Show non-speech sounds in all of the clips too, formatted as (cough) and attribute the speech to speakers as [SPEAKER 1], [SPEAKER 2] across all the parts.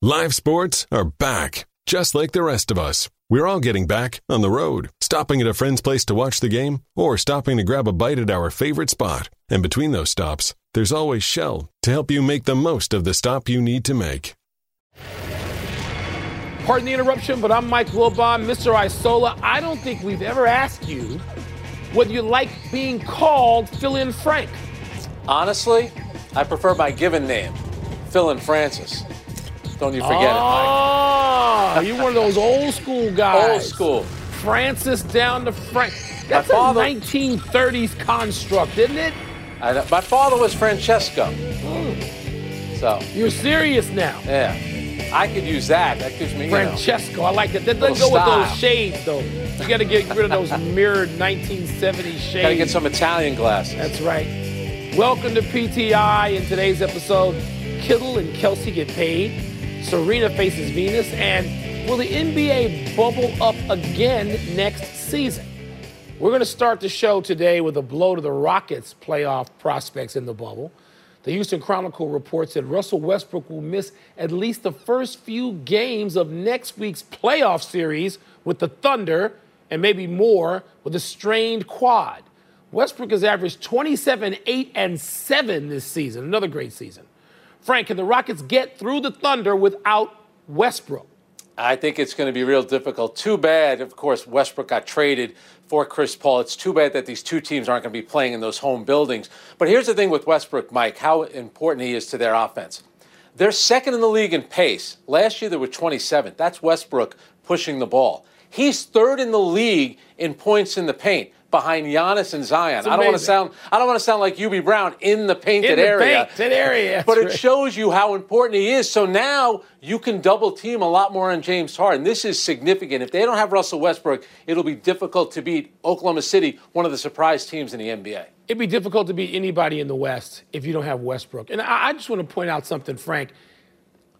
[SPEAKER 1] Live sports are back, just like the rest of us. We're all getting back on the road, stopping at a friend's place to watch the game, or stopping to grab a bite at our favorite spot. And between those stops, there's always Shell to help you make the most of the stop you need to make.
[SPEAKER 2] Pardon the interruption, but I'm Mike Wilbon, Mr. Isola. I don't think we've ever asked you whether you like being called Phil in Frank.
[SPEAKER 3] Honestly, I prefer my given name, Phil and Francis. Don't you forget
[SPEAKER 2] oh,
[SPEAKER 3] it, Mike.
[SPEAKER 2] Ah, you're one of those old school guys.
[SPEAKER 3] Old school.
[SPEAKER 2] Francis down to Frank. That's
[SPEAKER 3] father-
[SPEAKER 2] a 1930s construct, isn't it?
[SPEAKER 3] I, my father was Francesco. Hmm. So,
[SPEAKER 2] You're serious now.
[SPEAKER 3] yeah. I could use that. That gives me, you know.
[SPEAKER 2] Francesco, I like that. That doesn't go with those shades, though. You got to get rid of those mirrored 1970s shades.
[SPEAKER 3] Gotta get some Italian glasses.
[SPEAKER 2] That's right. Welcome to PTI. In today's episode, Kittle and Kelsey get paid. Serena faces Venus. And will the NBA bubble up again next season? We're going to start the show today with a blow to the Rockets' playoff prospects in the bubble. The Houston Chronicle reports that Russell Westbrook will miss at least the first few games of next week's playoff series with the Thunder and maybe more with a strained quad. Westbrook has averaged 27, 8, and 7 this season. Another great season. Frank, can the Rockets get through the Thunder without Westbrook?
[SPEAKER 3] I think it's going to be real difficult. Too bad, of course, Westbrook got traded for Chris Paul. It's too bad that these two teams aren't going to be playing in those home buildings. But here's the thing with Westbrook, Mike, how important he is to their offense. They're second in the league in pace. Last year they were 27th. That's Westbrook pushing the ball. He's third in the league in points in the paint behind Giannis and Zion. I don't want to sound I don't want to sound like Hubie Brown in the painted
[SPEAKER 2] In the
[SPEAKER 3] area.
[SPEAKER 2] painted area,
[SPEAKER 3] But it shows you how important he is. So now you can double team a lot more on James Harden. This is significant. If they don't have Russell Westbrook, it'll be difficult to beat Oklahoma City, one of the surprise teams in the NBA.
[SPEAKER 2] It'd be difficult to beat anybody in the West if you don't have Westbrook. And I, I just want to point out something, Frank.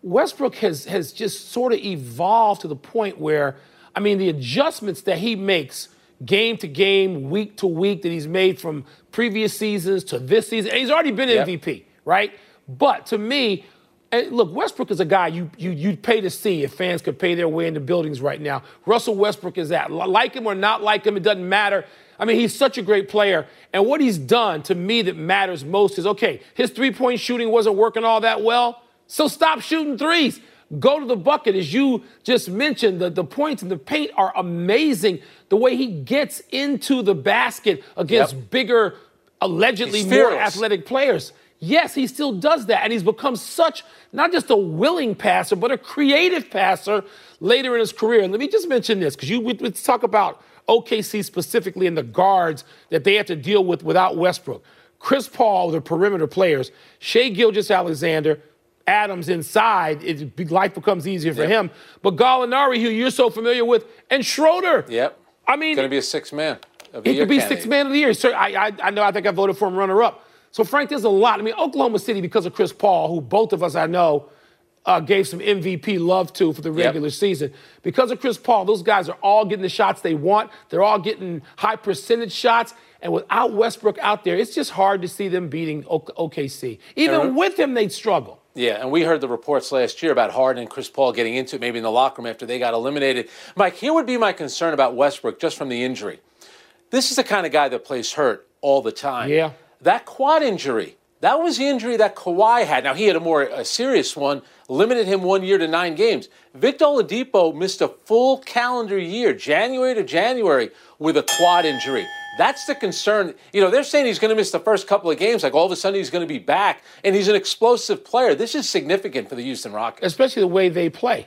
[SPEAKER 2] Westbrook has has just sort of evolved to the point where, I mean, the adjustments that he makes game to game, week to week, that he's made from previous seasons to this season, and he's already been
[SPEAKER 3] Yep.
[SPEAKER 2] MVP, right? But to me, and look, Westbrook is a guy you you you'd pay to see if fans could pay their way into buildings right now. Russell Westbrook is that. Like him or not like him, it doesn't matter. I mean, he's such a great player. And what he's done to me that matters most is okay, his three point shooting wasn't working all that well. So stop shooting threes. Go to the bucket. As you just mentioned, the, the points and the paint are amazing. The way he gets into the basket against
[SPEAKER 3] Yep.
[SPEAKER 2] bigger, allegedly more athletic players. Yes, he still does that. And he's become such, not just a willing passer, but a creative passer later in his career. And let me just mention this, because you we, let's talk about OKC specifically and the guards that they have to deal with without Westbrook. Chris Paul, the perimeter players, Shai Gilgeous-Alexander, Adams inside, it, life becomes easier for
[SPEAKER 3] Yep.
[SPEAKER 2] him. But Gallinari, who you're so familiar with, and Schroeder.
[SPEAKER 3] Yep.
[SPEAKER 2] I mean,
[SPEAKER 3] Going to be a six man. Of the
[SPEAKER 2] he
[SPEAKER 3] year
[SPEAKER 2] could be
[SPEAKER 3] candidate.
[SPEAKER 2] six man of the year. So I, I, I know. I think I voted for him runner up. So Frank, there's a lot. I mean, Oklahoma City because of Chris Paul, who both of us I know uh, gave some MVP love to for the
[SPEAKER 3] Yep.
[SPEAKER 2] regular season. Because of Chris Paul, those guys are all getting the shots they want. They're all getting high percentage shots. And without Westbrook out there, it's just hard to see them beating O- OKC. Even with him, they'd struggle.
[SPEAKER 3] Yeah, and we heard the reports last year about Harden and Chris Paul getting into it maybe in the locker room after they got eliminated. Mike, here would be my concern about Westbrook just from the injury. This is the kind of guy that plays hurt all the time.
[SPEAKER 2] Yeah.
[SPEAKER 3] That quad injury, that was the injury that Kawhi had. Now, he had a more a serious one, limited him one year to nine games. Victor Oladipo missed a full calendar year, January to January, with a quad injury. That's the concern. You know, they're saying he's going to miss the first couple of games, like all of a sudden he's going to be back, and he's an explosive player. This is significant for the Houston Rockets.
[SPEAKER 2] especially the way they play.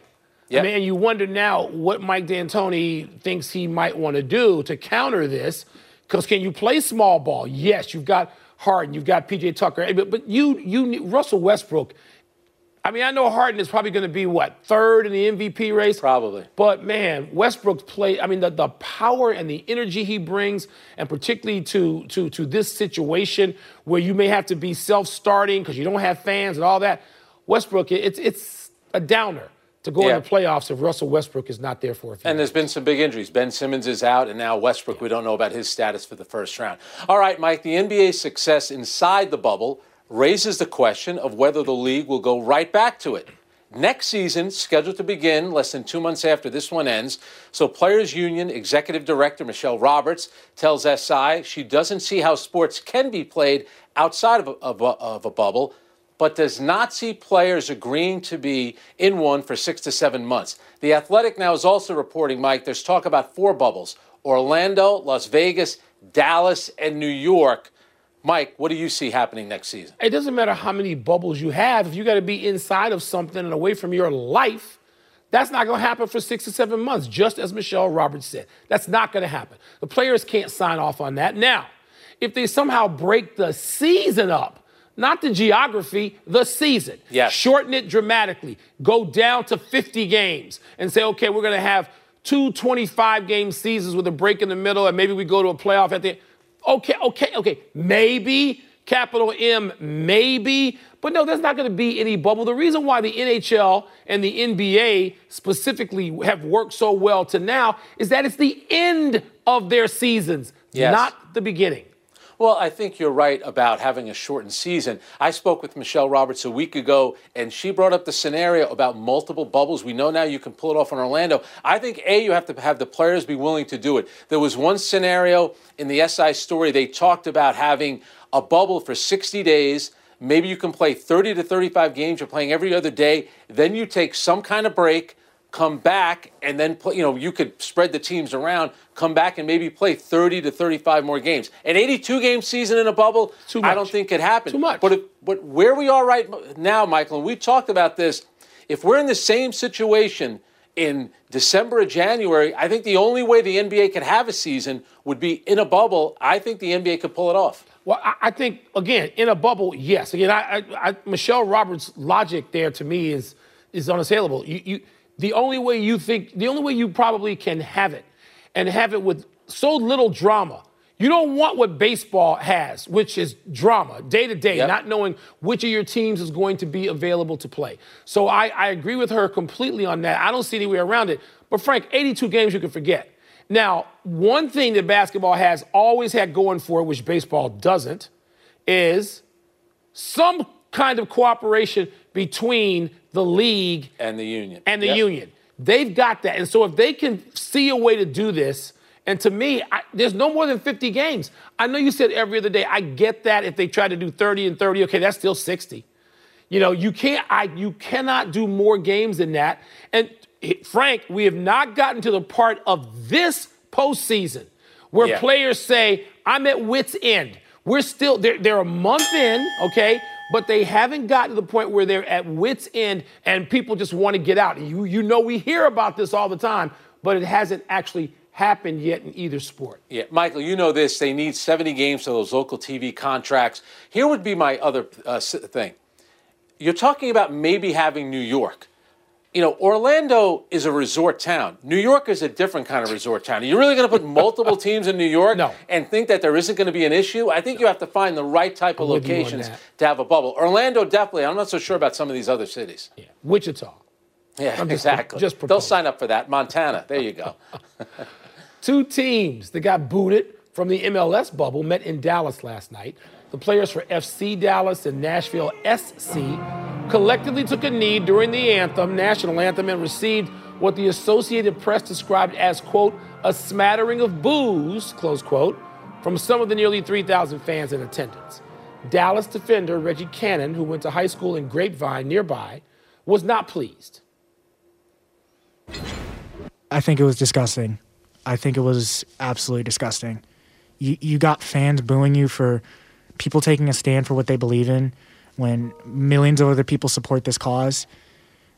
[SPEAKER 3] Yep.
[SPEAKER 2] I mean, you wonder now what Mike D'Antoni thinks he might want to do to counter this. Because can you play small ball? Yes, you've got Harden, you've got PJ Tucker, but but you you Russell Westbrook. I mean, I know Harden is probably going to be what third in the MVP race,
[SPEAKER 3] Probably.
[SPEAKER 2] But man, Westbrook's play. I mean, the, the power and the energy he brings, and particularly to to to this situation where you may have to be self-starting because you don't have fans and all that. Westbrook, it's it's a downer to go
[SPEAKER 3] Yeah.
[SPEAKER 2] in the playoffs if Russell Westbrook is not there for a few.
[SPEAKER 3] And there's been some big injuries. Ben Simmons is out, and now Westbrook, we don't know about his status for the first round. All right, Mike, the NBA success inside the bubble raises the question of whether the league will go right back to it. next season scheduled to begin less than two months after this one ends. So, Players Union Executive Director Michelle Roberts tells SI she doesn't see how sports can be played outside of a, of a, of a bubble, but does not see players agreeing to be in one for six to seven months. The Athletic now is also reporting, Mike, there's talk about four bubbles Orlando, Las Vegas, Dallas, and New York. Mike, what do you see happening next season?
[SPEAKER 2] It doesn't matter how many bubbles you have. If you got to be inside of something and away from your life, that's not going to happen for six to seven months, just as Michelle Roberts said. That's not going to happen. The players can't sign off on that. Now, if they somehow break the season up, not the geography, the season,
[SPEAKER 3] yes.
[SPEAKER 2] shorten it dramatically, go down to 50 games, and say, okay, we're going to have two 25 game seasons with a break in the middle, and maybe we go to a playoff at the end Okay, okay, okay. Maybe, capital M, maybe. But no, there's not going to be any bubble. The reason why the NHL and the NBA specifically have worked so well to now is that it's the end of their seasons,
[SPEAKER 3] yes.
[SPEAKER 2] not the beginning.
[SPEAKER 3] Well, I think you're right about having a shortened season. I spoke with Michelle Roberts a week ago, and she brought up the scenario about multiple bubbles. We know now you can pull it off in Orlando. I think, A, you have to have the players be willing to do it. There was one scenario in the SI story, they talked about having a bubble for 60 days. Maybe you can play 30 to 35 games. You're playing every other day. Then you take some kind of break come back and then play, you know, you could spread the teams around, come back and maybe play 30 to 35 more games. An 82 game season in a bubble, I don't think could happen.
[SPEAKER 2] Too much.
[SPEAKER 3] But, if, but where we are right now, Michael, and we talked about this, if we're in the same situation in December or January, I think the only way the NBA could have a season would be in a bubble. I think the NBA could pull it off.
[SPEAKER 2] Well, I, I think again in a bubble, yes. Again, I, I, Michelle Roberts' logic there to me is is unassailable. You, you the only way you think, the only way you probably can have it and have it with so little drama. You don't want what baseball has, which is drama, day to day, not knowing which of your teams is going to be available to play. So I, I agree with her completely on that. I don't see any way around it. But Frank, 82 games you can forget. Now, one thing that basketball has always had going for it, which baseball doesn't, is some kind of cooperation between the league
[SPEAKER 3] and the union.
[SPEAKER 2] And the yep. union. They've got that. And so if they can see a way to do this, and to me, I, there's no more than 50 games. I know you said every other day. I get that if they try to do 30 and 30, okay, that's still 60. You know, you can't I you cannot do more games than that. And eh, Frank, we have not gotten to the part of this postseason where yeah. players say, I'm at wit's end. We're still they're, they're a month in, okay? But they haven't gotten to the point where they're at wits' end and people just want to get out. You, you know, we hear about this all the time, but it hasn't actually happened yet in either sport.
[SPEAKER 3] Yeah, Michael, you know this. They need 70 games for those local TV contracts. Here would be my other uh, thing. You're talking about maybe having New York you know, Orlando is a resort town. New York is a different kind of resort town. Are you really going to put multiple (laughs) teams in New York
[SPEAKER 2] no.
[SPEAKER 3] and think that there isn't going to be an issue? I think you have to find the right type of locations to have a bubble. Orlando, definitely. I'm not so sure about some of these other cities.
[SPEAKER 2] Yeah. Wichita.
[SPEAKER 3] Yeah, just, exactly. Just They'll sign up for that. Montana. There you go. (laughs)
[SPEAKER 2] Two teams that got booted from the MLS bubble met in Dallas last night. The players for FC Dallas and Nashville SC collectively took a knee during the anthem, national anthem, and received what the Associated Press described as, quote, a smattering of boos, close quote, from some of the nearly 3,000 fans in attendance. Dallas defender Reggie Cannon, who went to high school in Grapevine nearby, was not pleased.
[SPEAKER 4] I think it was disgusting. I think it was absolutely disgusting. You, you got fans booing you for people taking a stand for what they believe in when millions of other people support this cause.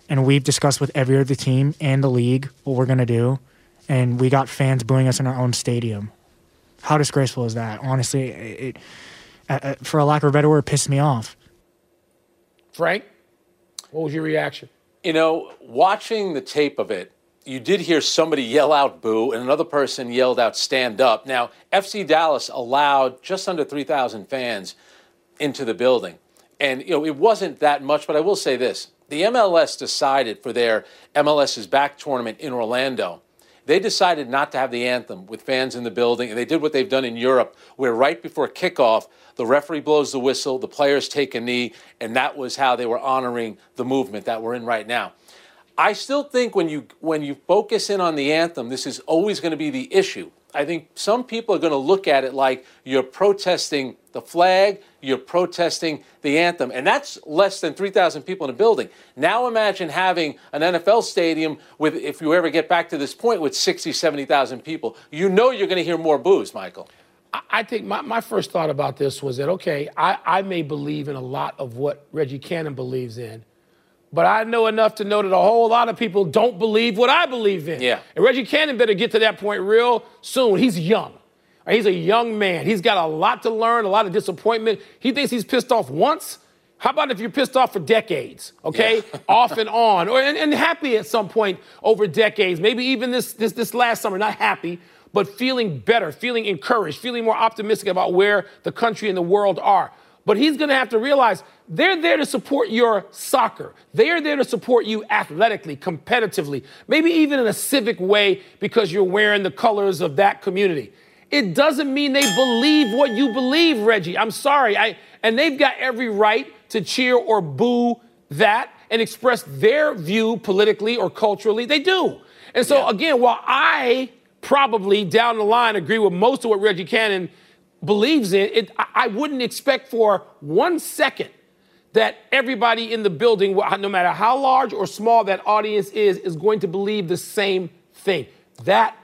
[SPEAKER 4] And we've discussed with every other team and the league what we're going to do. And we got fans booing us in our own stadium. How disgraceful is that? Honestly, it, uh, for a lack of a better word, pissed me off.
[SPEAKER 2] Frank, what was your reaction?
[SPEAKER 3] You know, watching the tape of it, you did hear somebody yell out boo and another person yelled out stand up. Now, FC Dallas allowed just under 3,000 fans into the building. And, you know, it wasn't that much, but I will say this. The MLS decided for their MLS's Back tournament in Orlando. They decided not to have the anthem with fans in the building, and they did what they've done in Europe, where right before kickoff, the referee blows the whistle, the players take a knee, and that was how they were honoring the movement that we're in right now. I still think when you when you focus in on the anthem, this is always going to be the issue. I think some people are going to look at it like you're protesting the flag, you're protesting the anthem, and that's less than 3,000 people in a building. Now imagine having an NFL stadium with, if you ever get back to this point, with 60, 70,000 people. You know you're going to hear more boos, Michael.
[SPEAKER 2] I think my, my first thought about this was that, okay, I, I may believe in a lot of what Reggie Cannon believes in, but I know enough to know that a whole lot of people don't believe what I believe in.
[SPEAKER 3] Yeah.
[SPEAKER 2] And Reggie Cannon better get to that point real soon. He's young. He's a young man. He's got a lot to learn, a lot of disappointment. He thinks he's pissed off once. How about if you're pissed off for decades, okay? Yeah. (laughs) off and on, or and, and, happy at some point over decades, maybe even this, this this last summer, not happy, but feeling better, feeling encouraged, feeling more optimistic about where the country and the world are. But he's going to have to realize they're there to support your soccer. They are there to support you athletically, competitively, maybe even in a civic way because you're wearing the colors of that community. It doesn't mean they believe what you believe, Reggie. I'm sorry. I, and they've got every right to cheer or boo that and express their view politically or culturally. They do. And so, yeah. again, while I probably down the line agree with most of what Reggie Cannon believes in, it, I wouldn't expect for one second that everybody in the building, no matter how large or small that audience is, is going to believe the same thing. That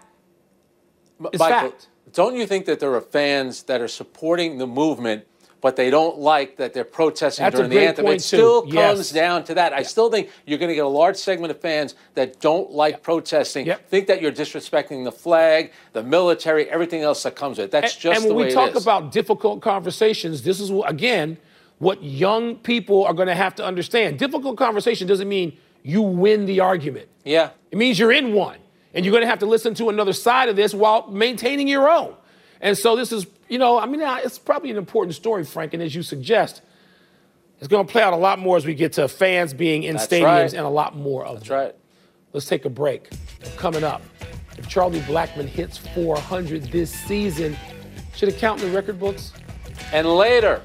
[SPEAKER 2] is
[SPEAKER 3] Michael,
[SPEAKER 2] fact.
[SPEAKER 3] Don't you think that there are fans that are supporting the movement but they don't like that they're protesting
[SPEAKER 2] That's
[SPEAKER 3] during the anthem. It still
[SPEAKER 2] too.
[SPEAKER 3] comes
[SPEAKER 2] yes.
[SPEAKER 3] down to that. I still think you're going to get a large segment of fans that don't like yep. protesting,
[SPEAKER 2] yep.
[SPEAKER 3] think that you're disrespecting the flag, the military, everything else that comes with it. That's
[SPEAKER 2] and,
[SPEAKER 3] just
[SPEAKER 2] and when
[SPEAKER 3] the way
[SPEAKER 2] we talk about difficult conversations, this is again what young people are going to have to understand. Difficult conversation doesn't mean you win the argument.
[SPEAKER 3] Yeah.
[SPEAKER 2] It means you're in one. And you're going to have to listen to another side of this while maintaining your own. And so this is, you know, I mean, it's probably an important story, Frank, and as you suggest, it's going to play out a lot more as we get to fans being in
[SPEAKER 3] That's
[SPEAKER 2] stadiums
[SPEAKER 3] right.
[SPEAKER 2] and a lot more of
[SPEAKER 3] That's
[SPEAKER 2] them.
[SPEAKER 3] right.
[SPEAKER 2] Let's take a break. Coming up, if Charlie Blackmon hits 400 this season, should it count in the record books?
[SPEAKER 3] And later,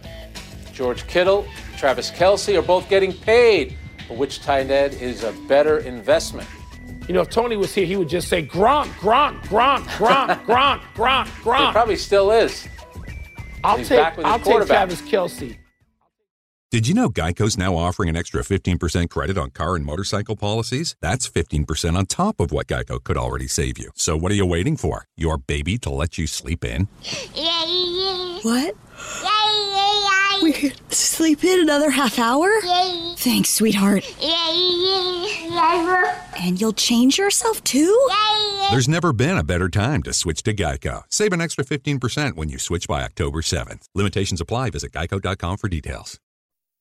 [SPEAKER 3] George Kittle, Travis Kelce are both getting paid. But which tight end is a better investment?
[SPEAKER 2] You know, if Tony was here, he would just say Gronk, Gronk, Gronk, Gronk, (laughs) Gronk, Gronk, Gronk.
[SPEAKER 3] He probably still is.
[SPEAKER 2] I'll
[SPEAKER 3] He's
[SPEAKER 2] take
[SPEAKER 3] back with his
[SPEAKER 2] I'll take
[SPEAKER 3] quarterback.
[SPEAKER 2] Travis Kelce.
[SPEAKER 5] Did you know Geico's now offering an extra 15% credit on car and motorcycle policies? That's 15% on top of what Geico could already save you. So what are you waiting for? Your baby to let you sleep in? (gasps)
[SPEAKER 6] What? We could sleep in another half hour? Thanks, sweetheart. And you'll change yourself too? Yay.
[SPEAKER 5] There's never been a better time to switch to Geico. Save an extra 15% when you switch by October 7th. Limitations apply. Visit geico.com for details.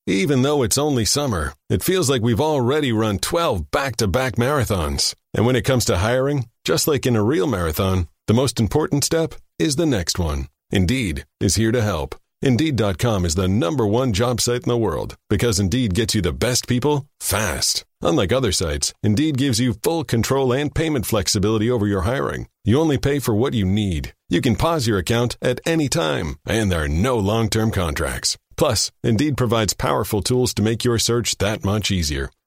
[SPEAKER 1] Even though it's only summer, it feels like we've already run 12 back to back marathons. And when it comes to hiring, just like in a real marathon, the most important step is the next one. Indeed is here to help. Indeed.com is the number one job site in the world because Indeed gets you the best people fast. Unlike other sites, Indeed gives you full control and payment flexibility over your hiring. You only pay for what you need. You can pause your account at any time, and there are no long term contracts. Plus, Indeed provides powerful tools to make your search that much easier.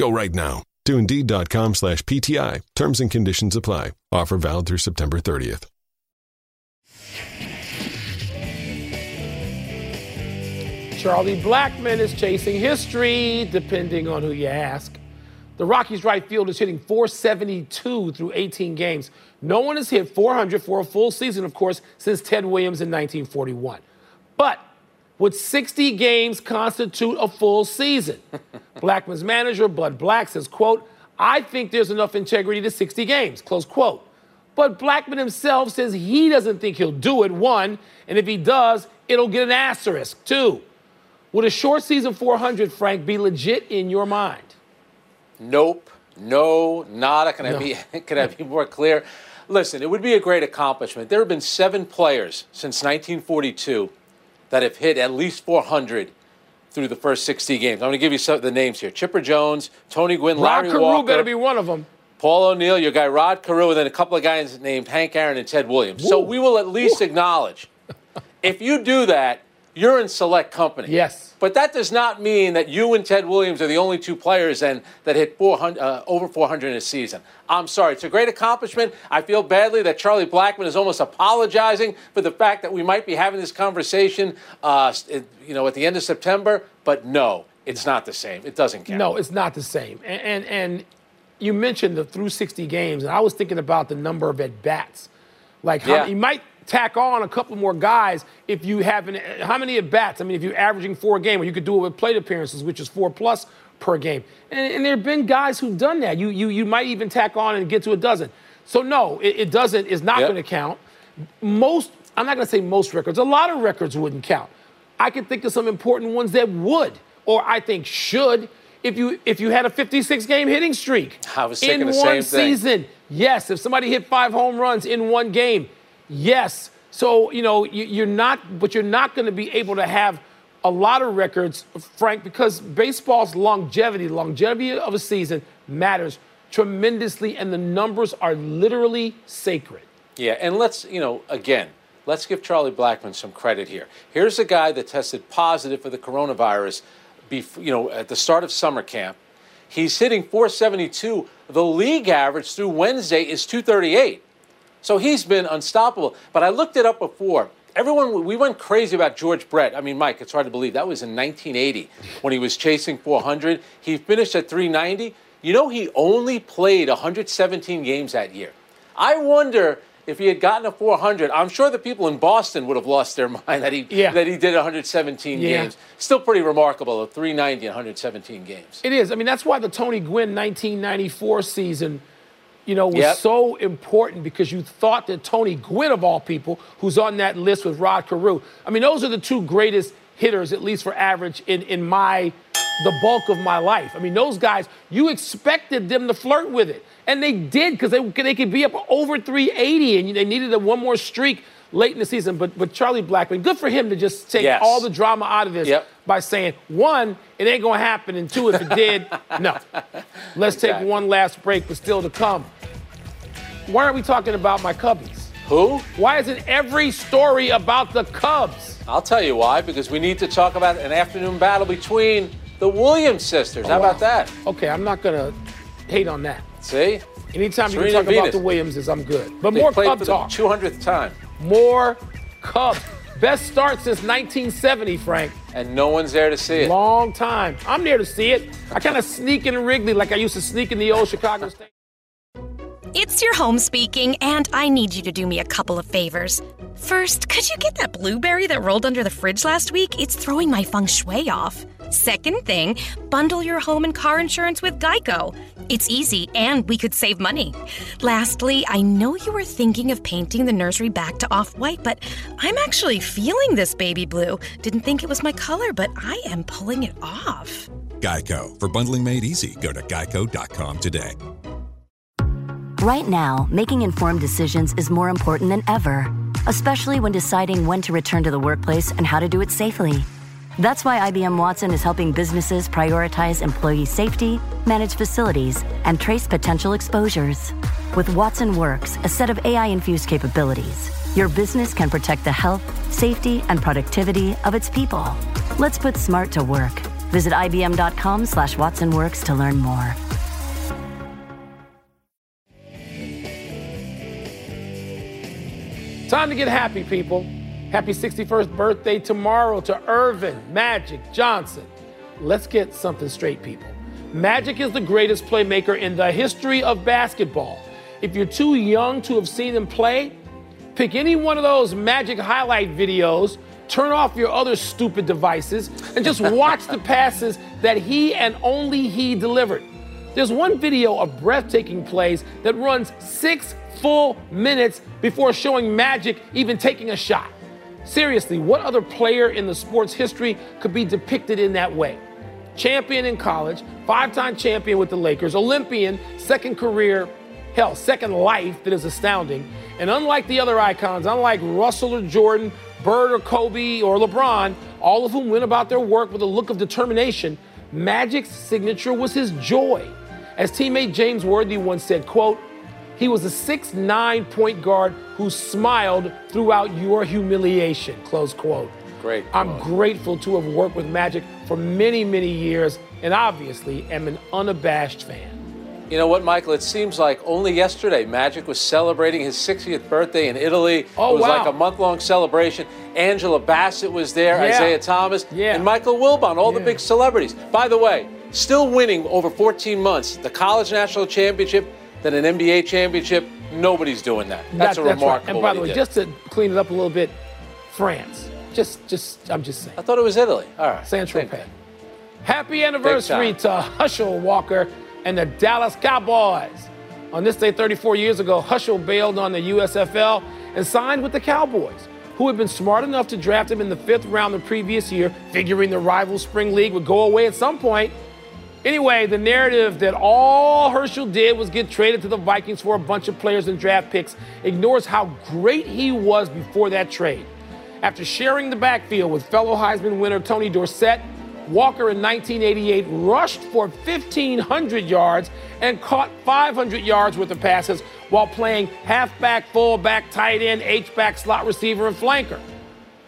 [SPEAKER 1] Go right now to Indeed.com slash PTI. Terms and conditions apply. Offer valid through September 30th.
[SPEAKER 2] Charlie Blackmon is chasing history, depending on who you ask. The Rockies' right field is hitting 472 through 18 games. No one has hit 400 for a full season, of course, since Ted Williams in 1941. But would 60 games constitute a full season? Blackmon's manager, Bud Black, says, quote, I think there's enough integrity to 60 games, close quote. But Blackmon himself says he doesn't think he'll do it, one. And if he does, it'll get an asterisk, two. Would a short season 400, Frank, be legit in your mind?
[SPEAKER 3] Nope. No, nada. Can, no. I, be, (laughs) can I be more clear? Listen, it would be a great accomplishment. There have been seven players since 1942 that have hit at least 400 through the first 60 games. I'm going to give you some of the names here: Chipper Jones, Tony Gwynn,
[SPEAKER 2] Rod
[SPEAKER 3] Larry
[SPEAKER 2] Carew
[SPEAKER 3] Walker.
[SPEAKER 2] got to be one of them.
[SPEAKER 3] Paul O'Neill, your guy Rod Carew, and then a couple of guys named Hank Aaron and Ted Williams. So we will at least acknowledge if you do that, you're in select company.
[SPEAKER 2] Yes.
[SPEAKER 3] But that does not mean that you and Ted Williams are the only two players and that hit 400, uh, over 400 in a season. I'm sorry. It's a great accomplishment. I feel badly that Charlie Blackmon is almost apologizing for the fact that we might be having this conversation, uh, you know, at the end of September. But no, it's not the same. It doesn't count.
[SPEAKER 2] No, it's not the same. And and, and you mentioned the through 60 games, and I was thinking about the number of at bats. Like how, yeah. you might tack on a couple more guys if you have an, how many at bats? I mean, if you're averaging four a game, or you could do it with plate appearances, which is four plus per game. And, and there have been guys who've done that. You, you, you might even tack on and get to a dozen. So, no, it, it doesn't, it's not yep. going to count. Most, I'm not going to say most records, a lot of records wouldn't count. I can think of some important ones that would, or I think should. If you if you had a 56 game hitting streak in
[SPEAKER 3] one
[SPEAKER 2] season, yes. If somebody hit five home runs in one game, Yes. So, you know, you, are not, but you're not going to be able to have a lot of records, Frank, because baseball's longevity, longevity of a season matters tremendously, and the numbers are literally sacred.
[SPEAKER 3] Yeah, and let's, you know, again, let's give Charlie Blackmon some credit here. Here's a guy that tested positive for the coronavirus, before, you know, at the start of summer camp. He's hitting 472. The league average through Wednesday is 238. So he's been unstoppable. But I looked it up before. Everyone, we went crazy about George Brett. I mean, Mike, it's hard to believe. That was in 1980 when he was chasing 400. He finished at 390. You know, he only played 117 games that year. I wonder if he had gotten a 400. I'm sure the people in Boston would have lost their (laughs) mind that he yeah. that he did 117 yeah. games. Still pretty remarkable, a 390 117 games.
[SPEAKER 2] It is. I mean, that's why the Tony Gwynn 1994 season you know, was yep. so important because you thought that Tony Gwynn, of all people, who's on that list with Rod Carew, I mean, those are the two greatest hitters, at least for average, in, in my the bulk of my life. I mean, those guys, you expected them to flirt with it. And they did because they, they could be up over 380 and they needed a one more streak late in the season. But but Charlie Blackmon, good for him to just take yes. all the drama out of this yep. by saying, one, it ain't gonna happen, and two, if it did, no. (laughs) Let's exactly. take one last break, but still to come. Why aren't we talking about my Cubbies?
[SPEAKER 3] Who?
[SPEAKER 2] Why isn't every story about the Cubs?
[SPEAKER 3] I'll tell you why. Because we need to talk about an afternoon battle between the Williams sisters. How oh, wow. about that?
[SPEAKER 2] Okay, I'm not gonna hate on that.
[SPEAKER 3] See?
[SPEAKER 2] Anytime Serena you can talk about the Williamses, I'm good. But they more Cubs talk.
[SPEAKER 3] 200th time.
[SPEAKER 2] More Cubs. Best start since 1970, Frank.
[SPEAKER 3] And no one's there to see it.
[SPEAKER 2] Long time. I'm there to see it. I kind of sneak in Wrigley like I used to sneak in the old Chicago State.
[SPEAKER 7] It's your home speaking, and I need you to do me a couple of favors. First, could you get that blueberry that rolled under the fridge last week? It's throwing my feng shui off. Second thing, bundle your home and car insurance with Geico. It's easy, and we could save money. Lastly, I know you were thinking of painting the nursery back to off white, but I'm actually feeling this baby blue. Didn't think it was my color, but I am pulling it off.
[SPEAKER 5] Geico. For bundling made easy, go to geico.com today.
[SPEAKER 8] Right now, making informed decisions is more important than ever, especially when deciding when to return to the workplace and how to do it safely. That's why IBM Watson is helping businesses prioritize employee safety, manage facilities, and trace potential exposures. With Watson Works, a set of AI infused capabilities, your business can protect the health, safety, and productivity of its people. Let's put smart to work. Visit IBM.com slash WatsonWorks to learn more.
[SPEAKER 2] Time to get happy, people. Happy 61st birthday tomorrow to Earvin Magic Johnson. Let's get something straight, people. Magic is the greatest playmaker in the history of basketball. If you're too young to have seen him play, pick any one of those Magic highlight videos, turn off your other stupid devices, and just watch the passes that he and only he delivered. There's one video of breathtaking plays that runs six full minutes before showing Magic even taking a shot. Seriously, what other player in the sport's history could be depicted in that way? Champion in college, five time champion with the Lakers, Olympian, second career, hell, second life that is astounding. And unlike the other icons, unlike Russell or Jordan, Bird or Kobe or LeBron, all of whom went about their work with a look of determination, Magic's signature was his joy. As teammate James Worthy once said, quote, he was a six-nine point guard who smiled throughout your humiliation, close quote.
[SPEAKER 3] Great.
[SPEAKER 2] I'm grateful to have worked with Magic for many, many years and obviously am an unabashed fan.
[SPEAKER 3] You know what, Michael? It seems like only yesterday Magic was celebrating his 60th birthday in Italy.
[SPEAKER 2] Oh,
[SPEAKER 3] it was
[SPEAKER 2] wow.
[SPEAKER 3] like a month-long celebration. Angela Bassett was there,
[SPEAKER 2] Yeah.
[SPEAKER 3] Isiah Thomas,
[SPEAKER 2] Yeah.
[SPEAKER 3] and Michael Wilbon, all the big celebrities. By the way, still winning over 14 months, the college national championship, then an NBA championship. Nobody's doing that. That's
[SPEAKER 2] That-
[SPEAKER 3] a
[SPEAKER 2] right.
[SPEAKER 3] remarkable.
[SPEAKER 2] And by the way,
[SPEAKER 3] did.
[SPEAKER 2] just to clean it up a little bit, France. Just, just, I'm just saying.
[SPEAKER 3] I thought it was Italy. All right.
[SPEAKER 2] San Tropez. Happy anniversary to Herschel Walker and the Dallas Cowboys. On this day 34 years ago, Herschel bailed on the USFL and signed with the Cowboys, who had been smart enough to draft him in the fifth round the previous year, figuring the rival spring league would go away at some point. Anyway, the narrative that all Herschel did was get traded to the Vikings for a bunch of players and draft picks ignores how great he was before that trade. After sharing the backfield with fellow Heisman winner Tony Dorsett, Walker in 1988 rushed for 1,500 yards and caught 500 yards worth of passes while playing halfback, fullback, tight end, H-back, slot receiver, and flanker.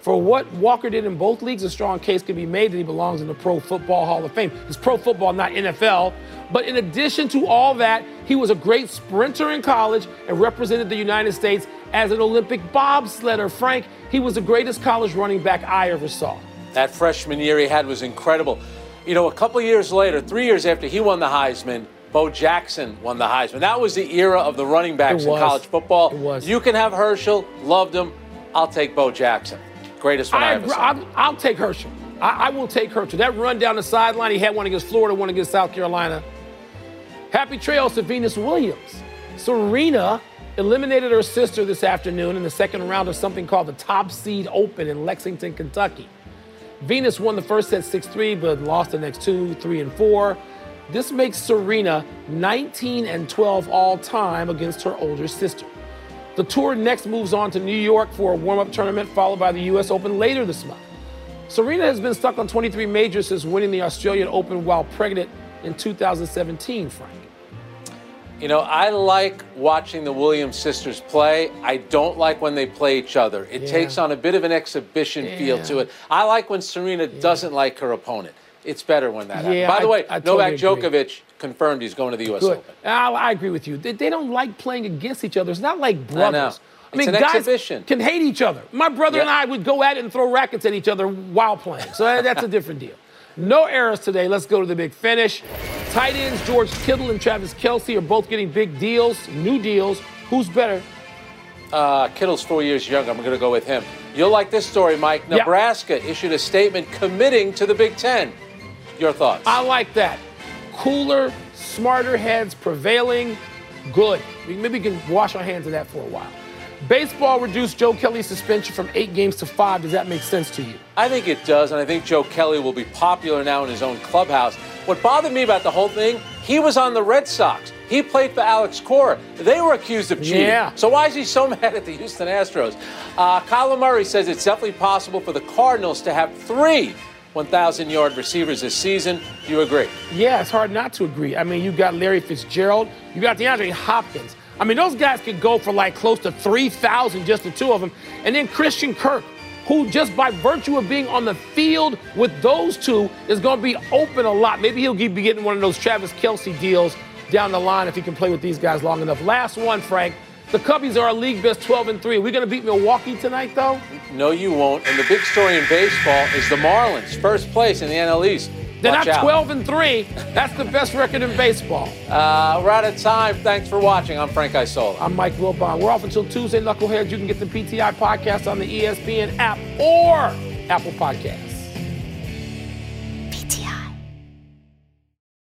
[SPEAKER 2] For what Walker did in both leagues, a strong case can be made that he belongs in the Pro Football Hall of Fame. It's Pro Football, not NFL. But in addition to all that, he was a great sprinter in college and represented the United States as an Olympic bobsledder. Frank, he was the greatest college running back I ever saw.
[SPEAKER 3] That freshman year he had was incredible. You know, a couple years later, three years after he won the Heisman, Bo Jackson won the Heisman. That was the era of the running backs in college football.
[SPEAKER 2] It was.
[SPEAKER 3] You can have Herschel, loved him. I'll take Bo Jackson. Greatest one I,
[SPEAKER 2] I
[SPEAKER 3] ever saw.
[SPEAKER 2] I'll, I'll take Herschel. I, I will take Herschel. That run down the sideline, he had one against Florida, one against South Carolina. Happy trails to Venus Williams. Serena eliminated her sister this afternoon in the second round of something called the Top Seed Open in Lexington, Kentucky. Venus won the first set 6 3, but lost the next two, 3 and 4. This makes Serena 19 and 12 all time against her older sister. The tour next moves on to New York for a warm up tournament, followed by the U.S. Open later this month. Serena has been stuck on 23 majors since winning the Australian Open while pregnant in 2017, Frank.
[SPEAKER 3] You know, I like watching the Williams sisters play. I don't like when they play each other. It
[SPEAKER 2] Yeah.
[SPEAKER 3] takes on a bit of an exhibition feel to it. I like when Serena doesn't like her opponent. It's better when that happens.
[SPEAKER 2] Yeah,
[SPEAKER 3] By the
[SPEAKER 2] I-
[SPEAKER 3] way,
[SPEAKER 2] I totally
[SPEAKER 3] Novak
[SPEAKER 2] agree.
[SPEAKER 3] Djokovic confirmed he's going to the U.S.
[SPEAKER 2] Good.
[SPEAKER 3] Open.
[SPEAKER 2] I, I agree with you. They, they don't like playing against each other. It's not like brothers.
[SPEAKER 3] I, It's
[SPEAKER 2] mean,
[SPEAKER 3] an
[SPEAKER 2] guys
[SPEAKER 3] exhibition.
[SPEAKER 2] can hate each other. My brother and I would go at it and throw rackets at each other while playing. So that's a different deal. No errors today. Let's go to the big finish. Tight ends George Kittle and Travis Kelce are both getting big deals, new deals. Who's better?
[SPEAKER 3] Uh, Kittle's four years younger. I'm going to go with him. You'll like this story, Mike. Nebraska issued a statement committing to the Big Ten. Your thoughts?
[SPEAKER 2] I like that. Cooler, smarter heads prevailing. Good. We- Maybe we can wash our hands of that for a while. Baseball reduced Joe Kelly's suspension from eight games to five. Does that make sense to you?
[SPEAKER 3] I think it does, and I think Joe Kelly will be popular now in his own clubhouse. What bothered me about the whole thing, he was on the Red Sox. He played for Alex Cora. They were accused of cheating.
[SPEAKER 2] Yeah.
[SPEAKER 3] So why is he so (laughs) mad at the Houston Astros? Uh, Kyler Murray says it's definitely possible for the Cardinals to have three 1,000 yard receivers this season. Do you agree?
[SPEAKER 2] Yeah, it's hard not to agree. I mean, you got Larry Fitzgerald, you got DeAndre Hopkins. I mean, those guys could go for like close to 3,000, just the two of them. And then Christian Kirk, who just by virtue of being on the field with those two is going to be open a lot. Maybe he'll be getting one of those Travis Kelce deals down the line if he can play with these guys long enough. Last one, Frank. The Cubbies are our league best 12 and 3. Are we going to beat Milwaukee tonight, though?
[SPEAKER 3] No, you won't. And the big story in baseball is the Marlins, first place in the NL East.
[SPEAKER 2] They're
[SPEAKER 3] Watch
[SPEAKER 2] not
[SPEAKER 3] out.
[SPEAKER 2] 12 and 3. That's the best record in baseball.
[SPEAKER 3] Uh, we're out of time. Thanks for watching. I'm Frank Isola.
[SPEAKER 2] I'm Mike Wilbon. We're off until Tuesday, Knuckleheads. You can get the PTI podcast on the ESPN app or Apple Podcasts.